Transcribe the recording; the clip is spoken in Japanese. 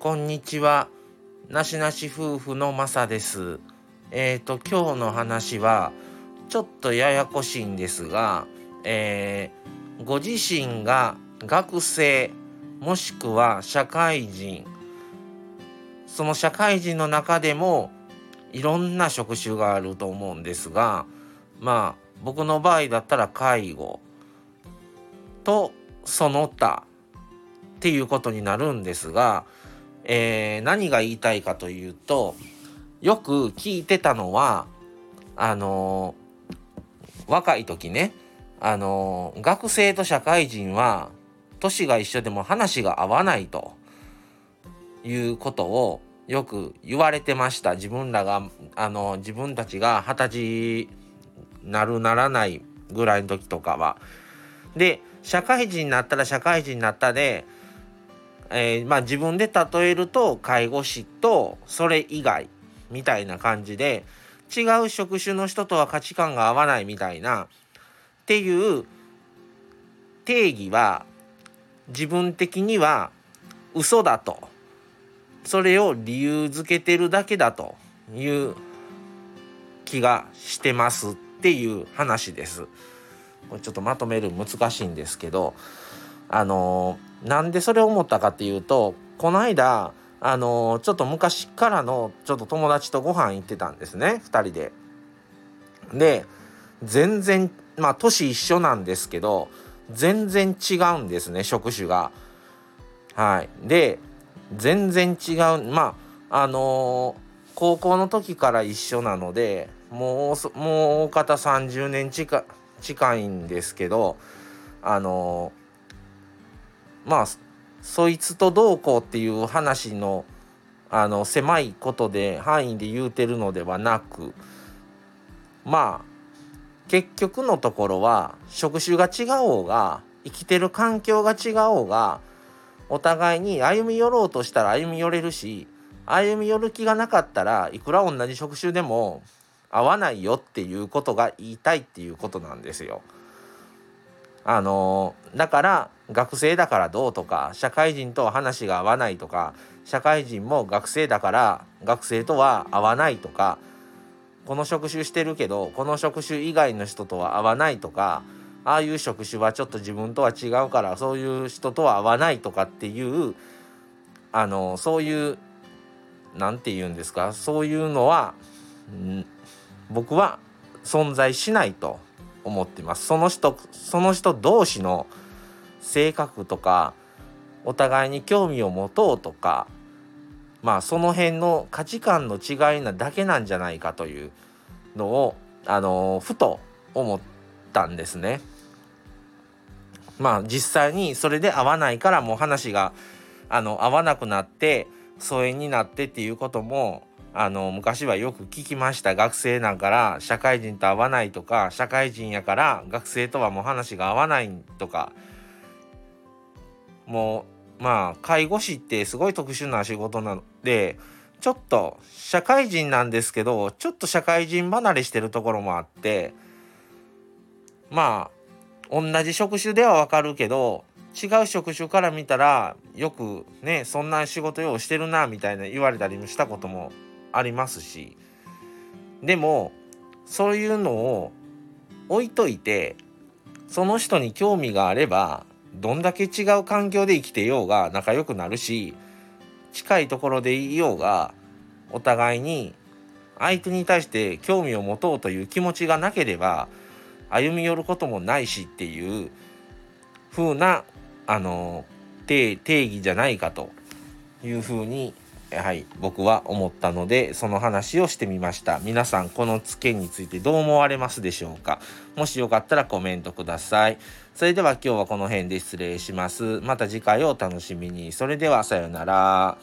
こんにちは。なしなし夫婦のまさです。えっ、ー、と、今日の話は、ちょっとややこしいんですが、えー、ご自身が学生、もしくは社会人、その社会人の中でも、いろんな職種があると思うんですが、まあ、僕の場合だったら介護とその他っていうことになるんですが、えー、何が言いたいかというとよく聞いてたのはあのー、若い時ねあのー、学生と社会人は年が一緒でも話が合わないということをよく言われてました自分らがあの自分たちが二十歳なるならないぐらいの時とかは。で社会人になったら社会人になったでえー、まあ、自分で例えると介護士とそれ以外みたいな感じで違う職種の人とは価値観が合わないみたいなっていう定義は自分的には嘘だとそれを理由づけてるだけだという気がしてますっていう話です。これちょっとまとめる難しいんですけどあのーなんでそれを思ったかっていうとこの間あのちょっと昔からのちょっと友達とご飯行ってたんですね2人で。で全然まあ年一緒なんですけど全然違うんですね職種が。はい、で全然違うまああのー、高校の時から一緒なのでもうもう大方30年近近いんですけどあのまあそいつとどうこうっていう話のあの狭いことで範囲で言うてるのではなくまあ結局のところは職種が違おうが生きてる環境が違おうがお互いに歩み寄ろうとしたら歩み寄れるし歩み寄る気がなかったらいくら同じ職種でも合わないよっていうことが言いたいっていうことなんですよ。あのだから学生だからどうとか社会人と話が合わないとか社会人も学生だから学生とは合わないとかこの職種してるけどこの職種以外の人とは合わないとかああいう職種はちょっと自分とは違うからそういう人とは合わないとかっていうあのそういう何て言うんですかそういうのは僕は存在しないと。思ってます。その人その人同士の性格とかお互いに興味を持とうとかまあその辺の価値観の違いなだけなんじゃないかというのをあのふと思ったんですね。まあ実際にそれで合わないからもう話があの合わなくなって疎遠になってっていうこともあの昔はよく聞きました学生なんから社会人と合わないとか社会人やから学生とはもう話が合わないとか。もうまあ介護士ってすごい特殊な仕事なのでちょっと社会人なんですけどちょっと社会人離れしてるところもあってまあ同じ職種ではわかるけど違う職種から見たらよくねそんな仕事ようしてるなみたいな言われたりもしたこともありますしでもそういうのを置いといてその人に興味があればどんだけ違う環境で生きてようが仲良くなるし近いところでいようがお互いに相手に対して興味を持とうという気持ちがなければ歩み寄ることもないしっていう風なあの定義じゃないかというふうにはい、僕は思ったのでその話をしてみました。皆さんこのツケについてどう思われますでしょうか？もしよかったらコメントください。それでは今日はこの辺で失礼します。また次回をお楽しみに。それではさようなら。